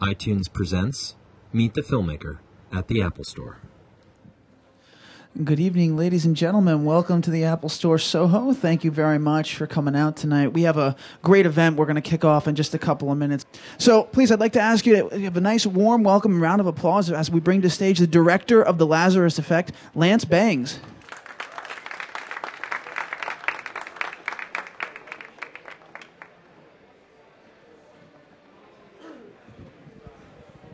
iTunes presents Meet the Filmmaker at the Apple Store. Good evening, ladies and gentlemen. Welcome to the Apple Store Soho. Thank you very much for coming out tonight. We have a great event we're going to kick off in just a couple of minutes. So, please, I'd like to ask you to have a nice, warm welcome and round of applause as we bring to stage the director of The Lazarus Effect, Lance Bangs.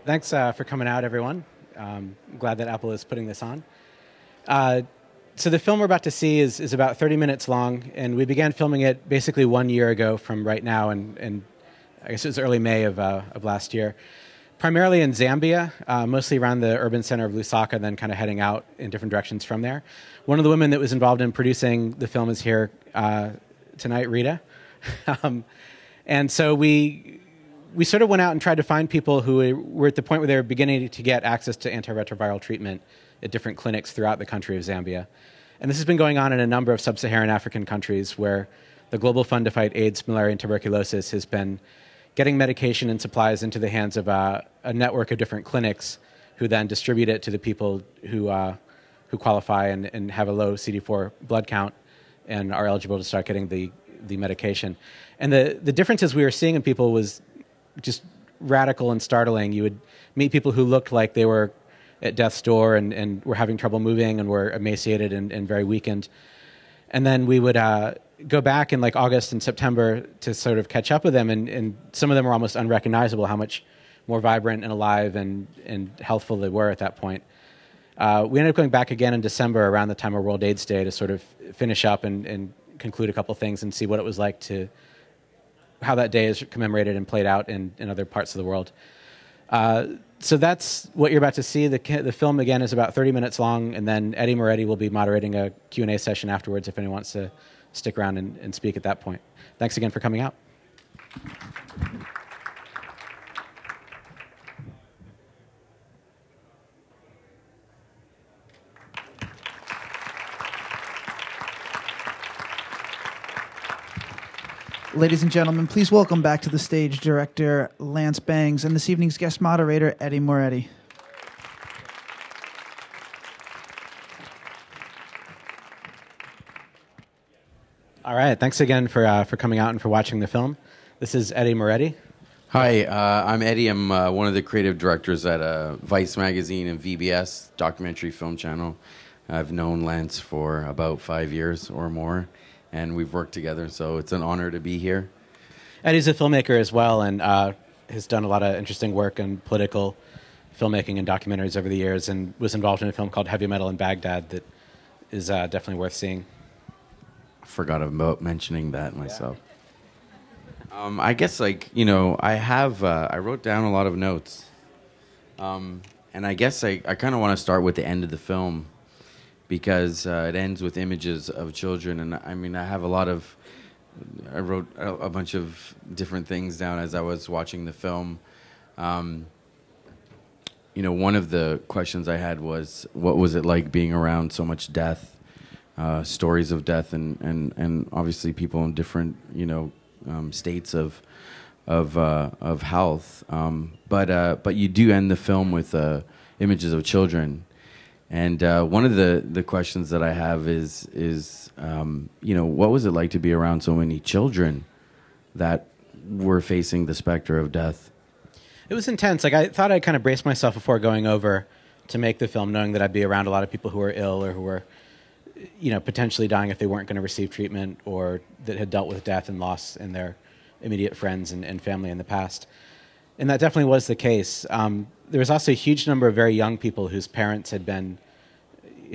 Thanks uh, for coming out, everyone. Um, I'm glad that Apple is putting this on. Uh, so the film we're about to see is, is about 30 minutes long, and we began filming it basically one year ago from right now, and, and I guess it was early May of, uh, of last year. Primarily in Zambia, uh, mostly around the urban center of Lusaka, then kind of heading out in different directions from there. One of the women that was involved in producing the film is here uh, tonight, Rita. um, and so we we sort of went out and tried to find people who were at the point where they were beginning to get access to antiretroviral treatment at different clinics throughout the country of Zambia. And this has been going on in a number of sub Saharan African countries where the Global Fund to Fight AIDS, Malaria, and Tuberculosis has been getting medication and supplies into the hands of uh, a network of different clinics who then distribute it to the people who, uh, who qualify and, and have a low CD4 blood count and are eligible to start getting the, the medication. And the, the differences we were seeing in people was just radical and startling. You would meet people who looked like they were at death's door and, and were having trouble moving and were emaciated and, and very weakened. And then we would uh, go back in like August and September to sort of catch up with them, and, and some of them were almost unrecognizable how much more vibrant and alive and, and healthful they were at that point. Uh, we ended up going back again in December around the time of World AIDS Day to sort of finish up and, and conclude a couple things and see what it was like to how that day is commemorated and played out in, in other parts of the world. Uh, so that's what you're about to see. The, the film, again, is about 30 minutes long, and then Eddy Moretti will be moderating a Q&A session afterwards if anyone wants to stick around and, and speak at that point. Thanks again for coming out. Ladies and gentlemen, please welcome back to the stage director Lance Bangs and this evening's guest moderator Eddy Moretti. All right. Thanks again for, uh, for coming out and for watching the film. This is Eddy Moretti. Hi, uh, I'm Eddy. I'm uh, one of the creative directors at uh, Vice Magazine and VBS documentary film channel. I've known Lance for about five years or more and we've worked together. So it's an honor to be here. Eddy's a filmmaker as well, and uh, has done a lot of interesting work in political filmmaking and documentaries over the years, and was involved in a film called Heavy Metal in Baghdad that is uh, definitely worth seeing. I Forgot about mentioning that myself. Yeah. Um, I guess like you know I have uh, I wrote down a lot of notes, um, and I guess I, I kind of want to start with the end of the film because uh, it ends with images of children. And I mean, I have a lot of, I wrote a, bunch of different things down as I was watching the film. Um, you know, one of the questions I had was, what was it like being around so much death, uh, stories of death, and, and, and obviously people in different, you know, um, states of of uh, of health. Um, but uh, but you do end the film with uh, images of children, and uh, one of the, the questions that I have is is um, you know what was it like to be around so many children that were facing the specter of death? It was intense. Like I thought I'd kind of brace myself before going over to make the film, knowing that I'd be around a lot of people who were ill or who were you know potentially dying if they weren't going to receive treatment or that had dealt with death and loss in their immediate friends and, and family in the past. And that definitely was the case. Um, there was also a huge number of very young people whose parents had been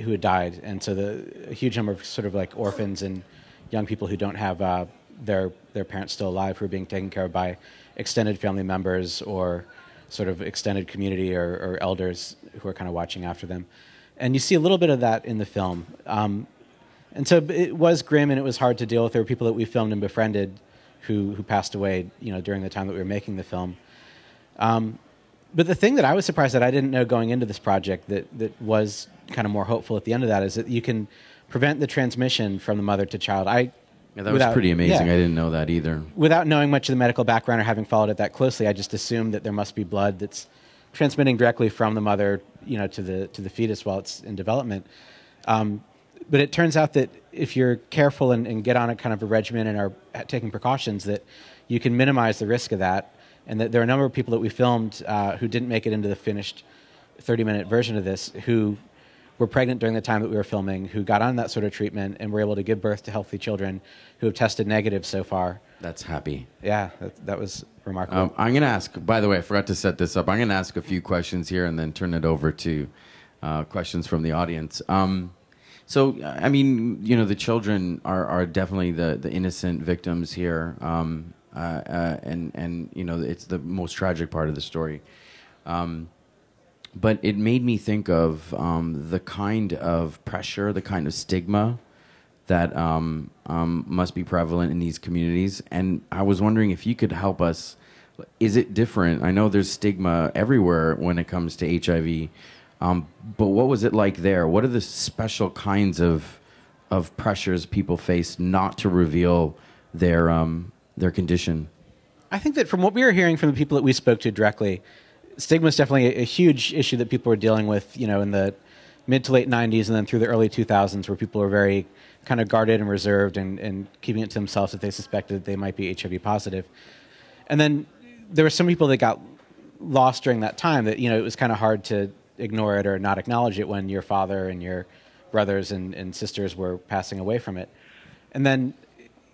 who had died, and so the a huge number of sort of like orphans and young people who don't have uh, their their parents still alive who are being taken care of by extended family members or sort of extended community or, or elders who are kind of watching after them. And you see a little bit of that in the film. Um, and so it was grim and it was hard to deal with. There were people that we filmed and befriended who, who passed away, you know, during the time that we were making the film. Um, but the thing that I was surprised that I didn't know going into this project that, that was kind of more hopeful at the end of that is that you can prevent the transmission from the mother to child. I Yeah, that without- was pretty amazing. yeah. I didn't know that either. without knowing much of the medical background or having followed it that closely, I just assumed that there must be blood that's transmitting directly from the mother, you know, to the to the fetus while it's in development. Um, but it turns out that if you're careful and, and get on a kind of a regimen and are taking precautions, that you can minimize the risk of that. And that there are a number of people that we filmed uh, who didn't make it into the finished 30 minute version of this who were pregnant during the time that we were filming, who got on that sort of treatment and were able to give birth to healthy children who have tested negative so far. That's happy. Yeah, that, that was remarkable. Um, I'm going to ask, by the way, I forgot to set this up. I'm going to ask a few questions here and then turn it over to uh, questions from the audience. Um, so, I mean, you know, the children are, are definitely the, the innocent victims here. Um, and, and, you know, it's the most tragic part of the story. Um, but it made me think of um, the kind of pressure, the kind of stigma that um, um, must be prevalent in these communities. And I was wondering if you could help us. Is it different? I know there's stigma everywhere when it comes to HIV, um, but what was it like there? What are the special kinds of of pressures people face not to reveal their um, their condition? I think that from what we were hearing from the people that we spoke to directly, stigma is definitely a, huge issue that people were dealing with, you know, in the mid to late 90s and then through the early 2000s, where people were very kind of guarded and reserved and, and keeping it to themselves if they suspected they might be HIV positive. And then there were some people that got lost during that time that, you know, it was kind of hard to ignore it or not acknowledge it when your father and your brothers and, and sisters were passing away from it. And then,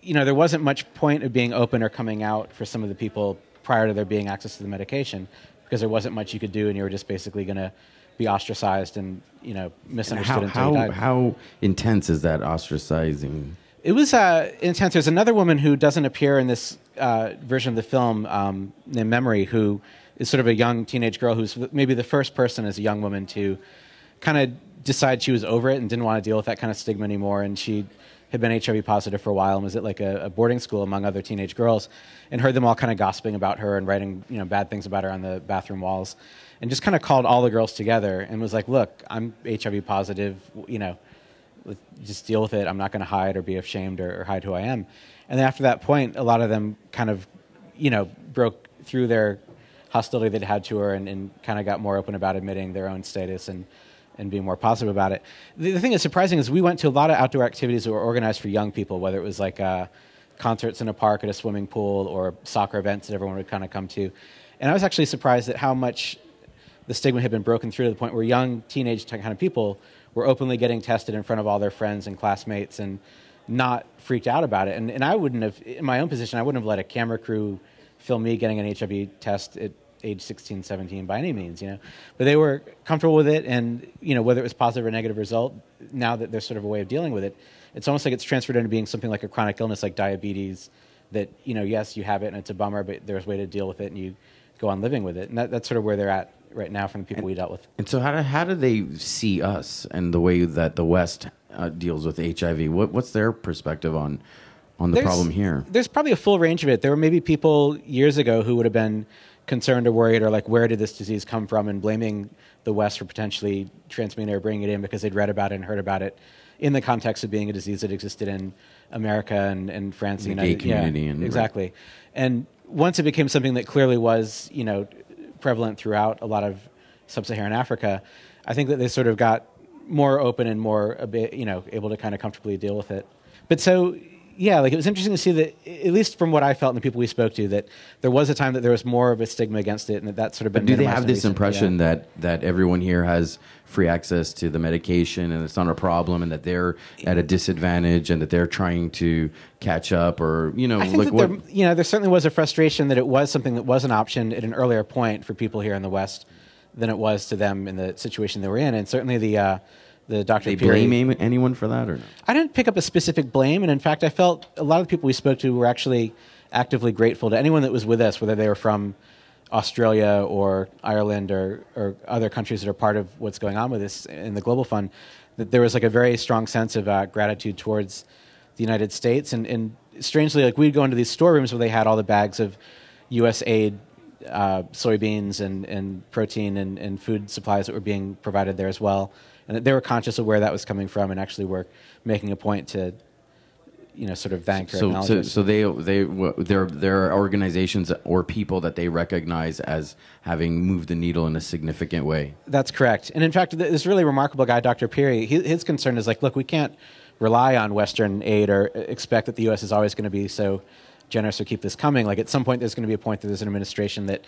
you know, there wasn't much point of being open or coming out for some of the people prior to there being access to the medication because there wasn't much you could do and you were just basically going to be ostracized and, you know, misunderstood How until you how, died. how intense is that ostracizing? It was uh, intense. There's another woman who doesn't appear in this uh, version of the film um, named Memory, who is sort of a young teenage girl who's maybe the first person as a young woman to kind of decide she was over it and didn't want to deal with that kind of stigma anymore. And she had been HIV positive for a while and was at like a, a boarding school among other teenage girls, and heard them all kind of gossiping about her and writing you know bad things about her on the bathroom walls, and just kind of called all the girls together and was like, "Look, I'm HIV positive. You know." just deal with it. I'm not going to hide or be ashamed or, or hide who I am. And then after that point, a lot of them kind of, you know, broke through their hostility they'd had to her and, and kind of got more open about admitting their own status and, and being more positive about it. The, the thing that's surprising is we went to a lot of outdoor activities that were organized for young people, whether it was like uh, concerts in a park at a swimming pool or soccer events that everyone would kind of come to. And I was actually surprised at how much the stigma had been broken through to the point where young teenage kind of people were openly getting tested in front of all their friends and classmates and not freaked out about it. And, and I wouldn't have, in my own position, I wouldn't have let a camera crew film me getting an HIV test age 16, 17 by any means, you know. But they were comfortable with it and, you know, whether it was positive or negative result, now that there's sort of a way of dealing with it, it's almost like it's transferred into being something like a chronic illness like diabetes that, you know, yes, you have it and it's a bummer, but there's a way to deal with it and you go on living with it. And that, that's sort of where they're at right now from the people we dealt with. And so, how do, how do they see us and the way that the West uh, deals with HIV? What, what's their perspective on on the There's- problem here? There's probably a full range of it. There were maybe people years ago who would have been concerned or worried or like, where did this disease come from, and blaming the West for potentially transmitting or bringing it in because they'd read about it and heard about it in the context of being a disease that existed in America and, and France, The and gay United- yeah, community and- exactly. And once it became something that clearly was, you know, prevalent throughout a lot of sub-Saharan Africa, I think that they sort of got more open and more a bit, you know, able to kind of comfortably deal with it. But so, yeah, like it was interesting to see that, at least from what I felt and the people we spoke to, that there was a time that there was more of a stigma against it, and that that's sort of been. But do they have this recent- impression yeah. that that everyone here has free access to the medication and it's not a problem, and that they're at a disadvantage, and that they're trying to catch up, or you know, I think like that what? there, you know, there certainly was a frustration that it was something that was an option at an earlier point for people here in the West than it was to them in the situation they were in, and certainly the uh, the Dr. they Piri- blame anyone for that, or no? I didn't pick up a specific blame, and in fact, I felt a lot of the people we spoke to were actually actively grateful to anyone that was with us, whether they were from Australia or Ireland or, or other countries that are part of what's going on with this in the Global Fund. That there was like a very strong sense of uh, gratitude towards the United States, and, and strangely, like we'd go into these storerooms where they had all the bags of U.S. aid uh, soybeans and, and protein and, and food supplies that were being provided there as well. And they were conscious of where that was coming from and actually were making a point to, you know sort of thank So, so, so they they there there are organizations or people that they recognize as having moved the needle in a significant way. That's correct. And in fact, this really remarkable guy, Dr. Peary, his concern is like, look, we can't rely on Western aid or uh, expect that the U.S. is always going to be so generous or keep this coming. Like at some point, there's going to be a point that there's an administration that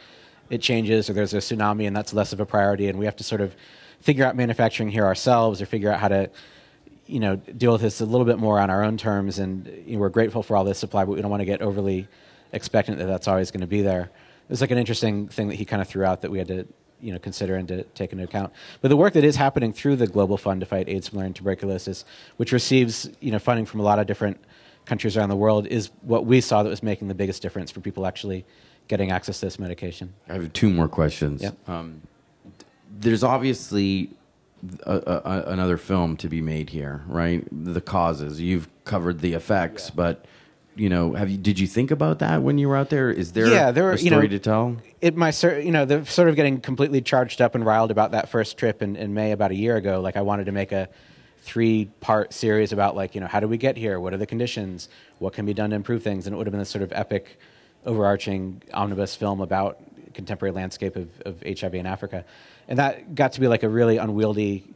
it changes or there's a tsunami and that's less of a priority, and we have to sort of figure out manufacturing here ourselves or figure out how to you know, deal with this a little bit more on our own terms. And you know, we're grateful for all this supply, but we don't want to get overly expectant that that's always going to be there. It was like an interesting thing that he kind of threw out that we had to, you know, consider and to take into account. But the work that is happening through the Global Fund to fight AIDS, malaria, and tuberculosis, which receives, you know, funding from a lot of different countries around the world, is what we saw that was making the biggest difference for people actually getting access to this medication. I have two more questions. Yep. Um, there's obviously a, a, another film to be made here, right? The causes. You've covered the effects, but you know, have you? Did you think about that when you were out there? Is there, Yeah, there were- a you story know, to tell? it my you know the sort of getting completely charged up and riled about that first trip in, in May about a year ago. Like I wanted to make a three part series about like you know how do we get here? What are the conditions? What can be done to improve things? And it would have been this sort of epic, overarching omnibus film about contemporary landscape of, of HIV in Africa, and that got to be like a really unwieldy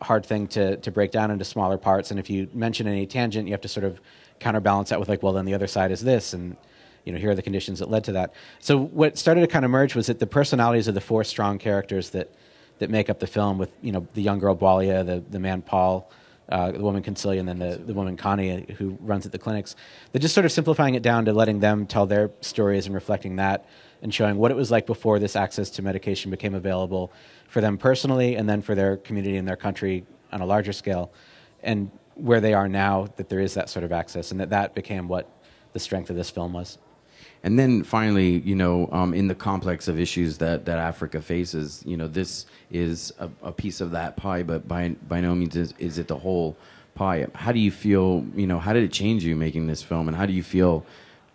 hard thing to, to break down into smaller parts. And if you mention any tangent, you have to sort of counterbalance that with like, well, then the other side is this, and you know, here are the conditions that led to that. So what started to kind of merge was that the personalities of the four strong characters that that make up the film, with you know the young girl Bwalya, the the man Paul. Uh, the woman Concilia and then the, the woman Connie who runs at the clinics. They're just sort of simplifying it down to letting them tell their stories and reflecting that and showing what it was like before this access to medication became available for them personally and then for their community and their country on a larger scale and where they are now that there is that sort of access and that that became what the strength of this film was And then finally, you know, um, in the complex of issues that, that Africa faces, you know, this is a, a piece of that pie, but by by no means is, is it the whole pie. How do you feel? You know, how did it change you making this film, and how do you feel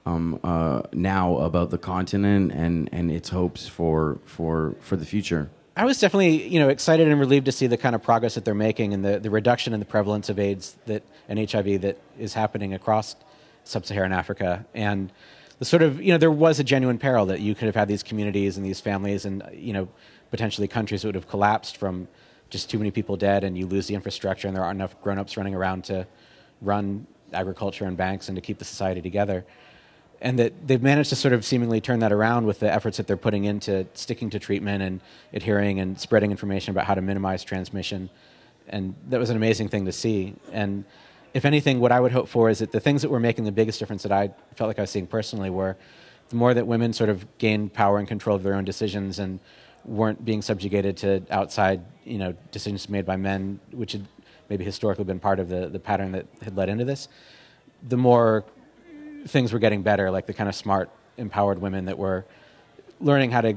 um, uh, now about the continent and, and its hopes for for for the future? I was definitely, you know, excited and relieved to see the kind of progress that they're making and the, the reduction in the prevalence of AIDS that and HIV that is happening across sub-Saharan Africa. And the sort of, you know, there was a genuine peril that you could have had these communities and these families and, you know, potentially countries that would have collapsed from just too many people dead and you lose the infrastructure and there aren't enough grown-ups running around to run agriculture and banks and to keep the society together and that they've managed to sort of seemingly turn that around with the efforts that they're putting into sticking to treatment and adhering and spreading information about how to minimize transmission. And that was an amazing thing to see. And if anything, what I would hope for is that the things that were making the biggest difference that I felt like I was seeing personally were the more that women sort of gained power and control of their own decisions and weren't being subjugated to outside, you know, decisions made by men, which had maybe historically been part of the, the pattern that had led into this, the more things were getting better, like the kind of smart, empowered women that were learning how to,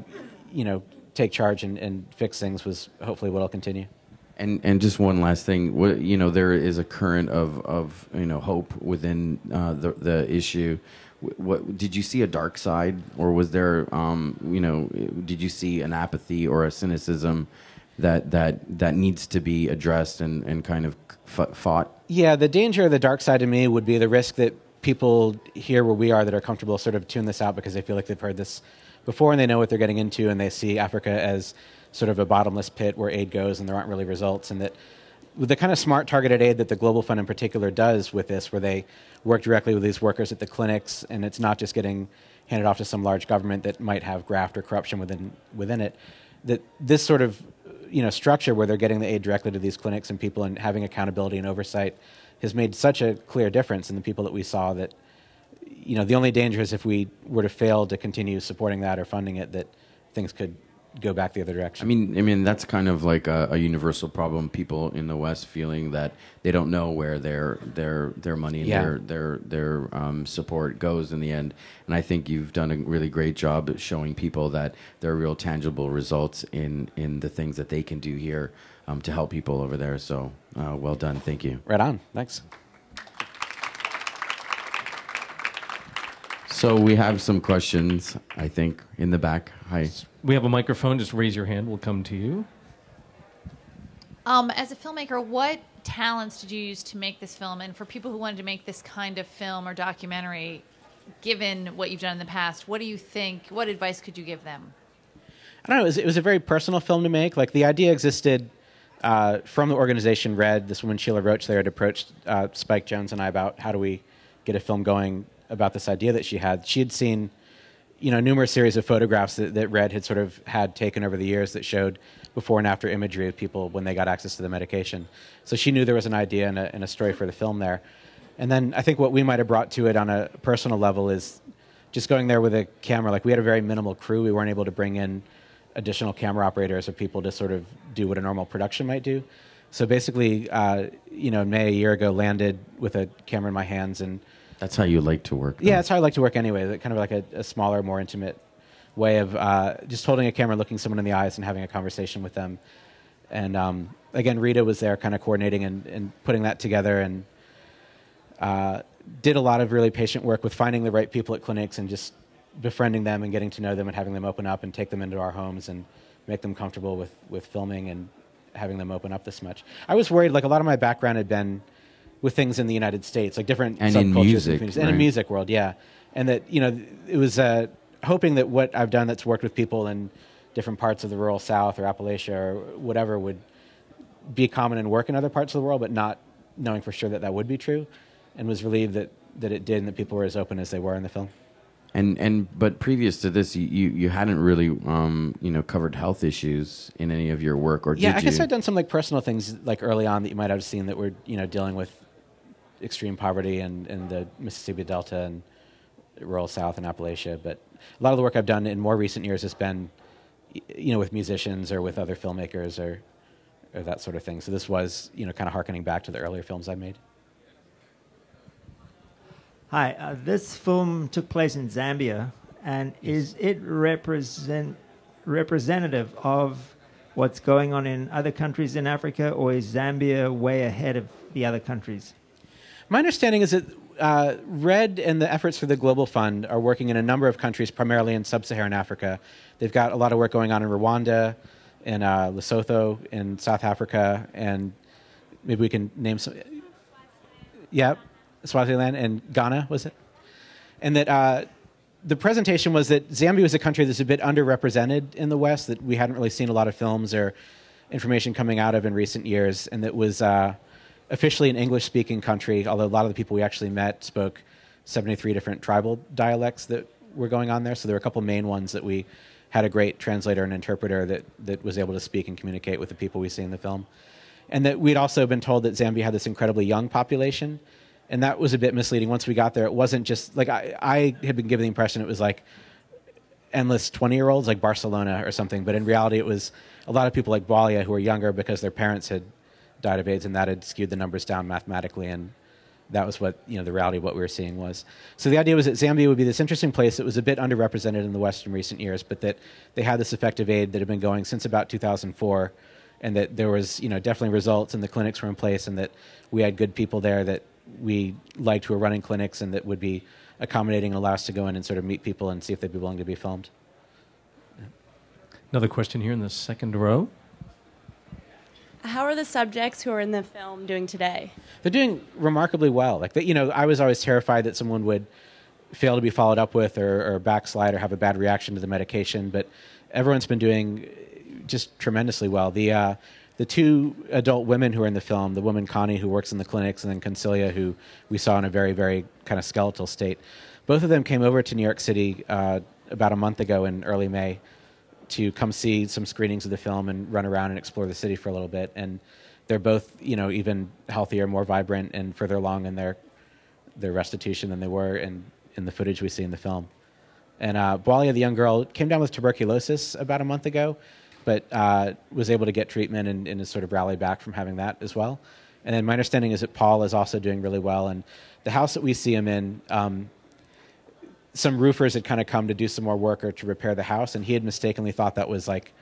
you know, take charge and, and fix things was hopefully what will continue. And and just one last thing, what, you know, there is a current of, of you know hope within uh, the the issue. What did you see a dark side, or was there, um, you know, did you see an apathy or a cynicism that that that needs to be addressed and, and kind of fought? Yeah, the danger of the dark side to me would be the risk that people here where we are that are comfortable sort of tune this out because they feel like they've heard this before and they know what they're getting into and they see Africa as sort of a bottomless pit where aid goes and there aren't really results and that the kind of smart targeted aid that the Global Fund in particular does with this, where they work directly with these workers at the clinics, and it's not just getting handed off to some large government that might have graft or corruption within within it. That this sort of you know structure where they're getting the aid directly to these clinics and people and having accountability and oversight has made such a clear difference in the people that we saw that you know the only danger is if we were to fail to continue supporting that or funding it that things could go back the other direction. I mean, I mean that's kind of like a, a universal problem. People in the West feeling that they don't know where their their their money and Yeah. their their their um, support goes in the end. And I think you've done a really great job at showing people that there are real tangible results in in the things that they can do here um, to help people over there. So uh, well done. Thank you. right on. Thanks. So we have some questions. I think in the back. Hi. We have a microphone. Just raise your hand. We'll come to you. Um, as a filmmaker, what talents did you use to make this film? And for people who wanted to make this kind of film or documentary, given what you've done in the past, what do you think? What advice could you give them? I don't know. It was, it was a very personal film to make. Like the idea existed uh, from the organization Red. This woman Sheila Roche there had approached uh, Spike Jonze and I about how do we get a film going about this idea that she had. She had seen, you know, numerous series of photographs that, that Red had sort of had taken over the years that showed before and after imagery of people when they got access to the medication. So she knew there was an idea and a, and a story for the film there. And then I think what we might have brought to it on a personal level is just going there with a camera. Like we had a very minimal crew. We weren't able to bring in additional camera operators or people to sort of do what a normal production might do. So basically, uh, you know, in May a year ago, landed with a camera in my hands and. That's how you like to work. Yeah, that's how I like to work anyway. Kind of like a, a smaller, more intimate way of uh, just holding a camera, looking someone in the eyes, and having a conversation with them. And um, again, Rita was there, kind of coordinating and, and putting that together, and uh, did a lot of really patient work with finding the right people at clinics and just befriending them and getting to know them and having them open up and take them into our homes and make them comfortable with, with filming and having them open up this much. I was worried, like a lot of my background had been with things in the United States, like different and subcultures in music, and, right. in music world, yeah. And that you know, it was uh, hoping that what I've done that's worked with people in different parts of the rural South or Appalachia or whatever would be common and work in other parts of the world, but not knowing for sure that that would be true, and was relieved that that it did and that people were as open as they were in the film. And and but previous to this, you you, hadn't really um, you know covered health issues in any of your work, or yeah, I guess you? I'd done some like personal things like early on that you might have seen that were you know dealing with extreme poverty and in the Mississippi Delta and rural South and Appalachia. But a lot of the work I've done in more recent years has been you know with musicians or with other filmmakers or or that sort of thing. So this was you know kind of harkening back to the earlier films I made. Hi, uh, this film took place in Zambia, and is it represent representative of what's going on in other countries in Africa, or is Zambia way ahead of the other countries? My understanding is that uh, Red and the efforts for the Global Fund are working in a number of countries, primarily in sub-Saharan Africa. They've got a lot of work going on in Rwanda, in uh, Lesotho, in South Africa, and maybe we can name some. Yeah, Swaziland and Ghana was it? And that uh, the presentation was that Zambia was a country that's a bit underrepresented in the West, that we hadn't really seen a lot of films or information coming out of in recent years, and that was uh, officially an English speaking country, although a lot of the people we actually met spoke 73 different tribal dialects that were going on there. So there were a couple main ones that we had a great translator and interpreter that, that was able to speak and communicate with the people we see in the film. And that we'd also been told that Zambia had this incredibly young population. And that was a bit misleading. Once we got there, it wasn't just like I, I had been given the impression it was like endless 20 year olds like Barcelona or something. But in reality, it was a lot of people like Bwalya who were younger because their parents had AIDS, and that had skewed the numbers down mathematically. And that was what you know the reality of what we were seeing was. So the idea was that Zambia would be this interesting place that was a bit underrepresented in the West in recent years, but that they had this effective aid that had been going since about 2004, and that there was you know definitely results, and the clinics were in place, and that we had good people there that we liked who were running clinics, and that would be accommodating and allow us to go in and sort of meet people and see if they'd be willing to be filmed. Another question here in the second row. How are the subjects who are in the film doing today? They're doing remarkably well. Like that, you know, I was always terrified that someone would fail to be followed up with, or, or backslide, or have a bad reaction to the medication. But everyone's been doing just tremendously well. The uh, the two adult women who are in the film, the woman Connie who works in the clinics, and then Concilia who we saw in a very very kind of skeletal state. Both of them came over to New York City uh, about a month ago in early May to come see some screenings of the film and run around and explore the city for a little bit. And they're both, you know, even healthier, more vibrant, and further along in their their restitution than they were in in the footage we see in the film. And uh, the young girl, came down with tuberculosis about a month ago, but uh, was able to get treatment and, and sort of rallied back from having that as well. And then my understanding is that Paul is also doing really well. And the house that we see him in, um, some roofers had kind of come to do some more work or to repair the house, and he had mistakenly thought that was like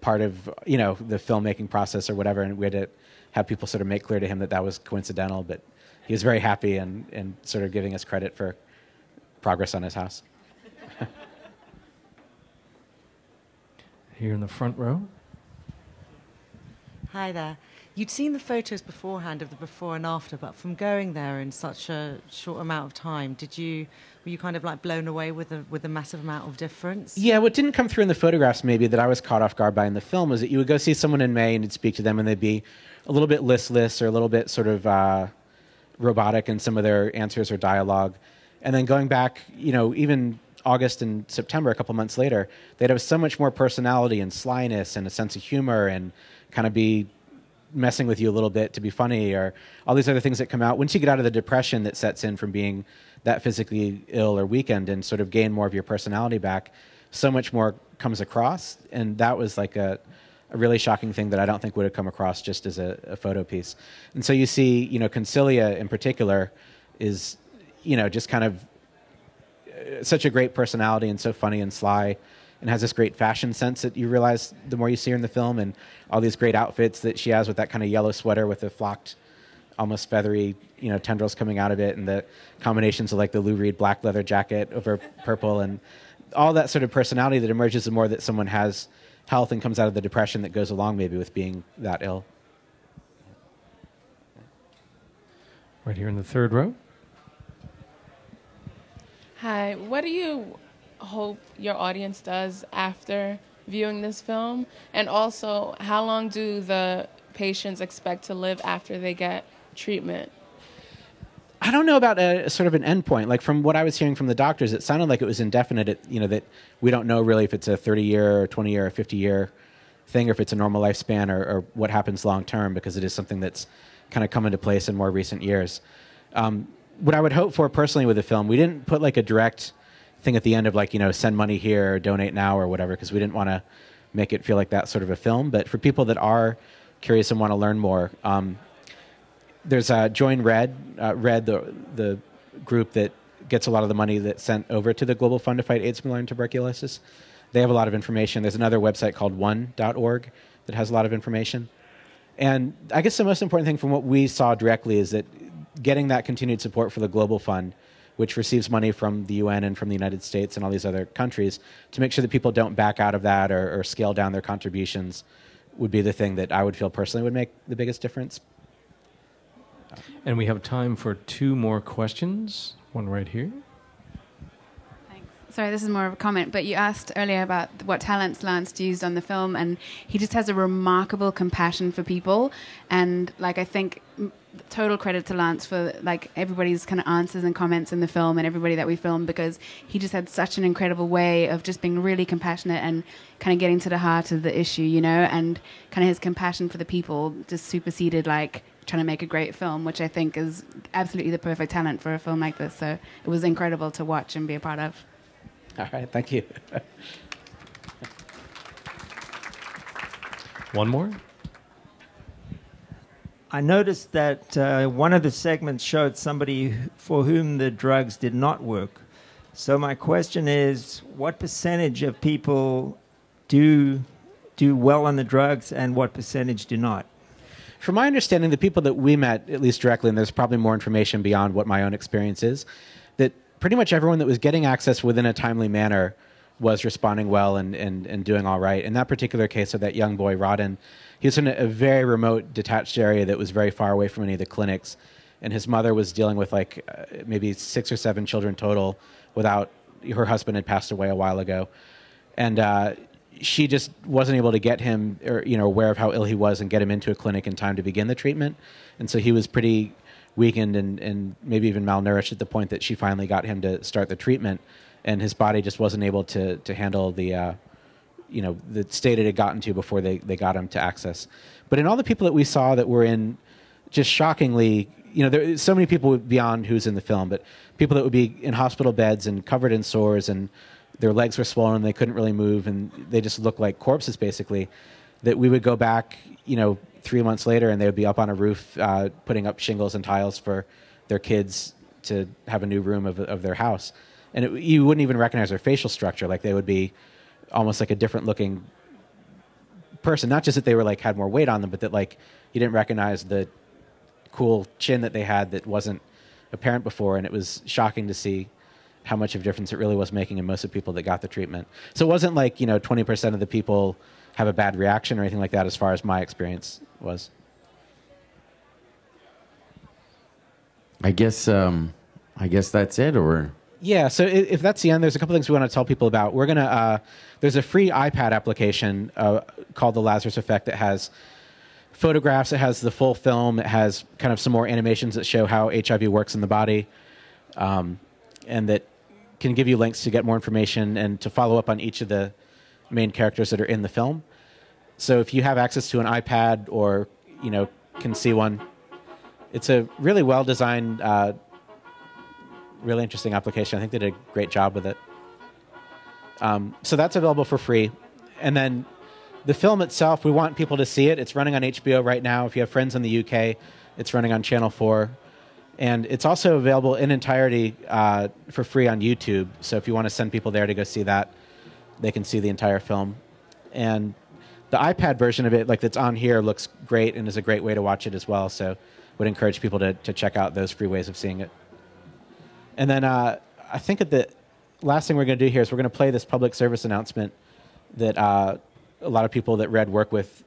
part of you know the filmmaking process or whatever, and we had to have people sort of make clear to him that that was coincidental. But he was very happy and and sort of giving us credit for progress on his house. Here in the front row. Hi there. You'd seen the photos beforehand of the before and after, but from going there in such a short amount of time, did you were you kind of like blown away with the with the massive amount of difference? Yeah, what didn't come through in the photographs maybe that I was caught off guard by in the film was that you would go see someone in May and you'd speak to them and they'd be a little bit listless or a little bit sort of uh, robotic in some of their answers or dialogue. And then going back, you know, even August and September, a couple months later, they'd have so much more personality and slyness and a sense of humor and kind of be messing with you a little bit to be funny or all these other things that come out once you get out of the depression that sets in from being that physically ill or weakened and sort of gain more of your personality back so much more comes across. And that was like a, a really shocking thing that i don't think would have come across just as a, a photo piece. And so you see you know concilia in particular is you know just kind of uh, such a great personality and so funny and sly and has this great fashion sense that you realize the more you see her in the film and all these great outfits that she has with that kind of yellow sweater with the flocked almost feathery you know tendrils coming out of it and the combinations of like the Lou Reed black leather jacket over purple and all that sort of personality that emerges the more that someone has health and comes out of the depression that goes along maybe with being that ill. Right here in the third row. Hi, what do you hope your audience does after viewing this film? And also, how long do the patients expect to live after they get treatment? I don't know about a, sort of an endpoint. Like from what I was hearing from the doctors, it sounded like it was indefinite. It, you know that we don't know really if it's a 30 year or 20 year or 50 year thing, or if it's a normal lifespan, or, or what happens long term, because it is something that's kind of come into place in more recent years. Um, what I would hope for personally with the film, we didn't put like a direct thing at the end of like you know send money here, or donate now, or whatever, because we didn't want to make it feel like that sort of a film. But for people that are curious and want to learn more, um, there's uh, Join Red, uh, Red, the the group that gets a lot of the money that's sent over to the Global Fund to fight AIDS, malaria, and tuberculosis. They have a lot of information. There's another website called One.org that has a lot of information. And I guess the most important thing from what we saw directly is that getting that continued support for the Global Fund, which receives money from the UN and from the United States and all these other countries, to make sure that people don't back out of that or, or scale down their contributions would be the thing that I would feel personally would make the biggest difference. And we have time for two more questions. One right here. Thanks. Sorry, this is more of a comment, but you asked earlier about what talents Lance used on the film, and he just has a remarkable compassion for people. And like, I think total credit to Lance for like everybody's kind of answers and comments in the film, and everybody that we filmed because he just had such an incredible way of just being really compassionate and kind of getting to the heart of the issue, you know, and kind of his compassion for the people just superseded like trying to make a great film, which I think is absolutely the perfect talent for a film like this. So it was incredible to watch and be a part of. All right, thank you. One more. I noticed that uh, one of the segments showed somebody for whom the drugs did not work. So my question is, what percentage of people do do well on the drugs, and what percentage do not? From my understanding, the people that we met, at least directly, and there's probably more information beyond what my own experience is, that pretty much everyone that was getting access within a timely manner was responding well and, and, and doing all right. In that particular case of that young boy, Rodden, he was in a, very remote, detached area that was very far away from any of the clinics. And his mother was dealing with like uh, maybe six or seven children total without her husband had passed away a while ago. And uh, she just wasn't able to get him or you know aware of how ill he was and get him into a clinic in time to begin the treatment. And so he was pretty weakened and, and maybe even malnourished at the point that she finally got him to start the treatment. And his body just wasn't able to to handle the uh, you know the state it had gotten to before they, they got him to access. But in all the people that we saw that were in just shockingly you know so many people beyond who's in the film but people that would be in hospital beds and covered in sores and their legs were swollen they couldn't really move and they just looked like corpses basically that we would go back you know three months later and they would be up on a roof uh, putting up shingles and tiles for their kids to have a new room of, of their house. And it, you wouldn't even recognize their facial structure like they would be almost like a different looking person. Not just that they were like had more weight on them but that like you didn't recognize the cool chin that they had that wasn't apparent before and it was shocking to see how much of a difference it really was making in most of the people that got the treatment. So it wasn't like, you know, 20% of the people have a bad reaction or anything like that as far as my experience was. I guess um, I guess that's it, or Yeah, so if that's the end, there's a couple things we want to tell people about. We're gonna uh, there's a free iPad application uh, called the Lazarus Effect that has photographs, it has the full film, it has kind of some more animations that show how HIV works in the body, um, and that can give you links to get more information and to follow up on each of the main characters that are in the film. So if you have access to an iPad or you know can see one, it's a really well designed. Uh, really interesting application. I think they did a great job with it. Um, so that's available for free. And then the film itself, we want people to see it. It's running on HBO right now. If you have friends in the UK, it's running on Channel 4. And it's also available in entirety uh, for free on YouTube. So if you want to send people there to go see that, they can see the entire film. And the iPad version of it, like that's on here, looks great and is a great way to watch it as well. So would encourage people to, to check out those free ways of seeing it. And then uh, I think that the last thing we're going to do here is we're going to play this public service announcement that uh, a lot of people that Red work with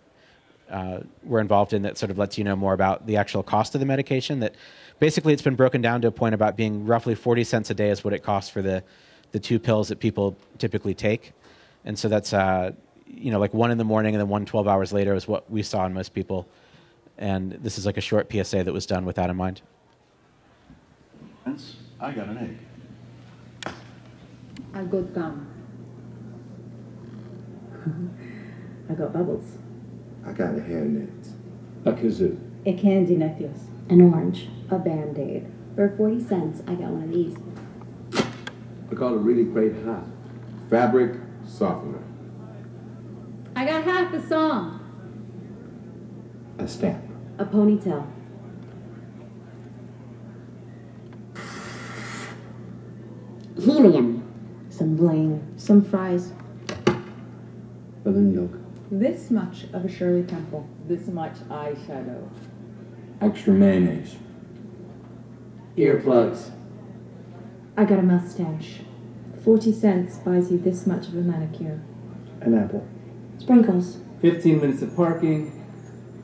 uh, were involved in that sort of lets you know more about the actual cost of the medication. That basically it's been broken down to a point about being roughly 40 cents a day is what it costs for the, the two pills that people typically take. And so that's, uh, you know, like one in the morning and then one 12 hours later is what we saw in most people. And this is like a short PSA that was done with that in mind. I got an egg. I got gum. I got bubbles. I got a hairnet. A kazoo. A candy necklace. An orange. A band aid. For 40 cents, I got one of these. I got a really great hat. Fabric softener. I got half a song. A stamp. A ponytail. Helium. Some bling. Some fries. Balloon milk. This much of a Shirley Temple. This much eyeshadow. Extra mayonnaise. Earplugs. I got a mustache. 40 cents buys you this much of a manicure. An apple. Sprinkles. 15 minutes of parking,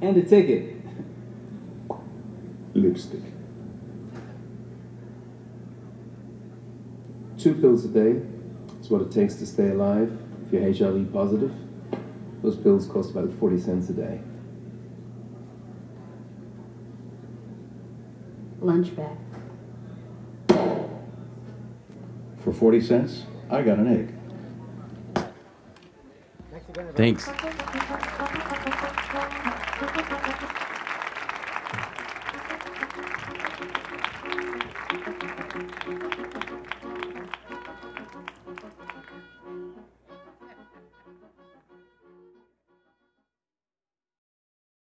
and a ticket. Lipstick. Two pills a day. It's what it takes to stay alive if you're HIV positive. Those pills cost about 40 cents a day. Lunch bag. For 40 cents, I got an egg. Thanks.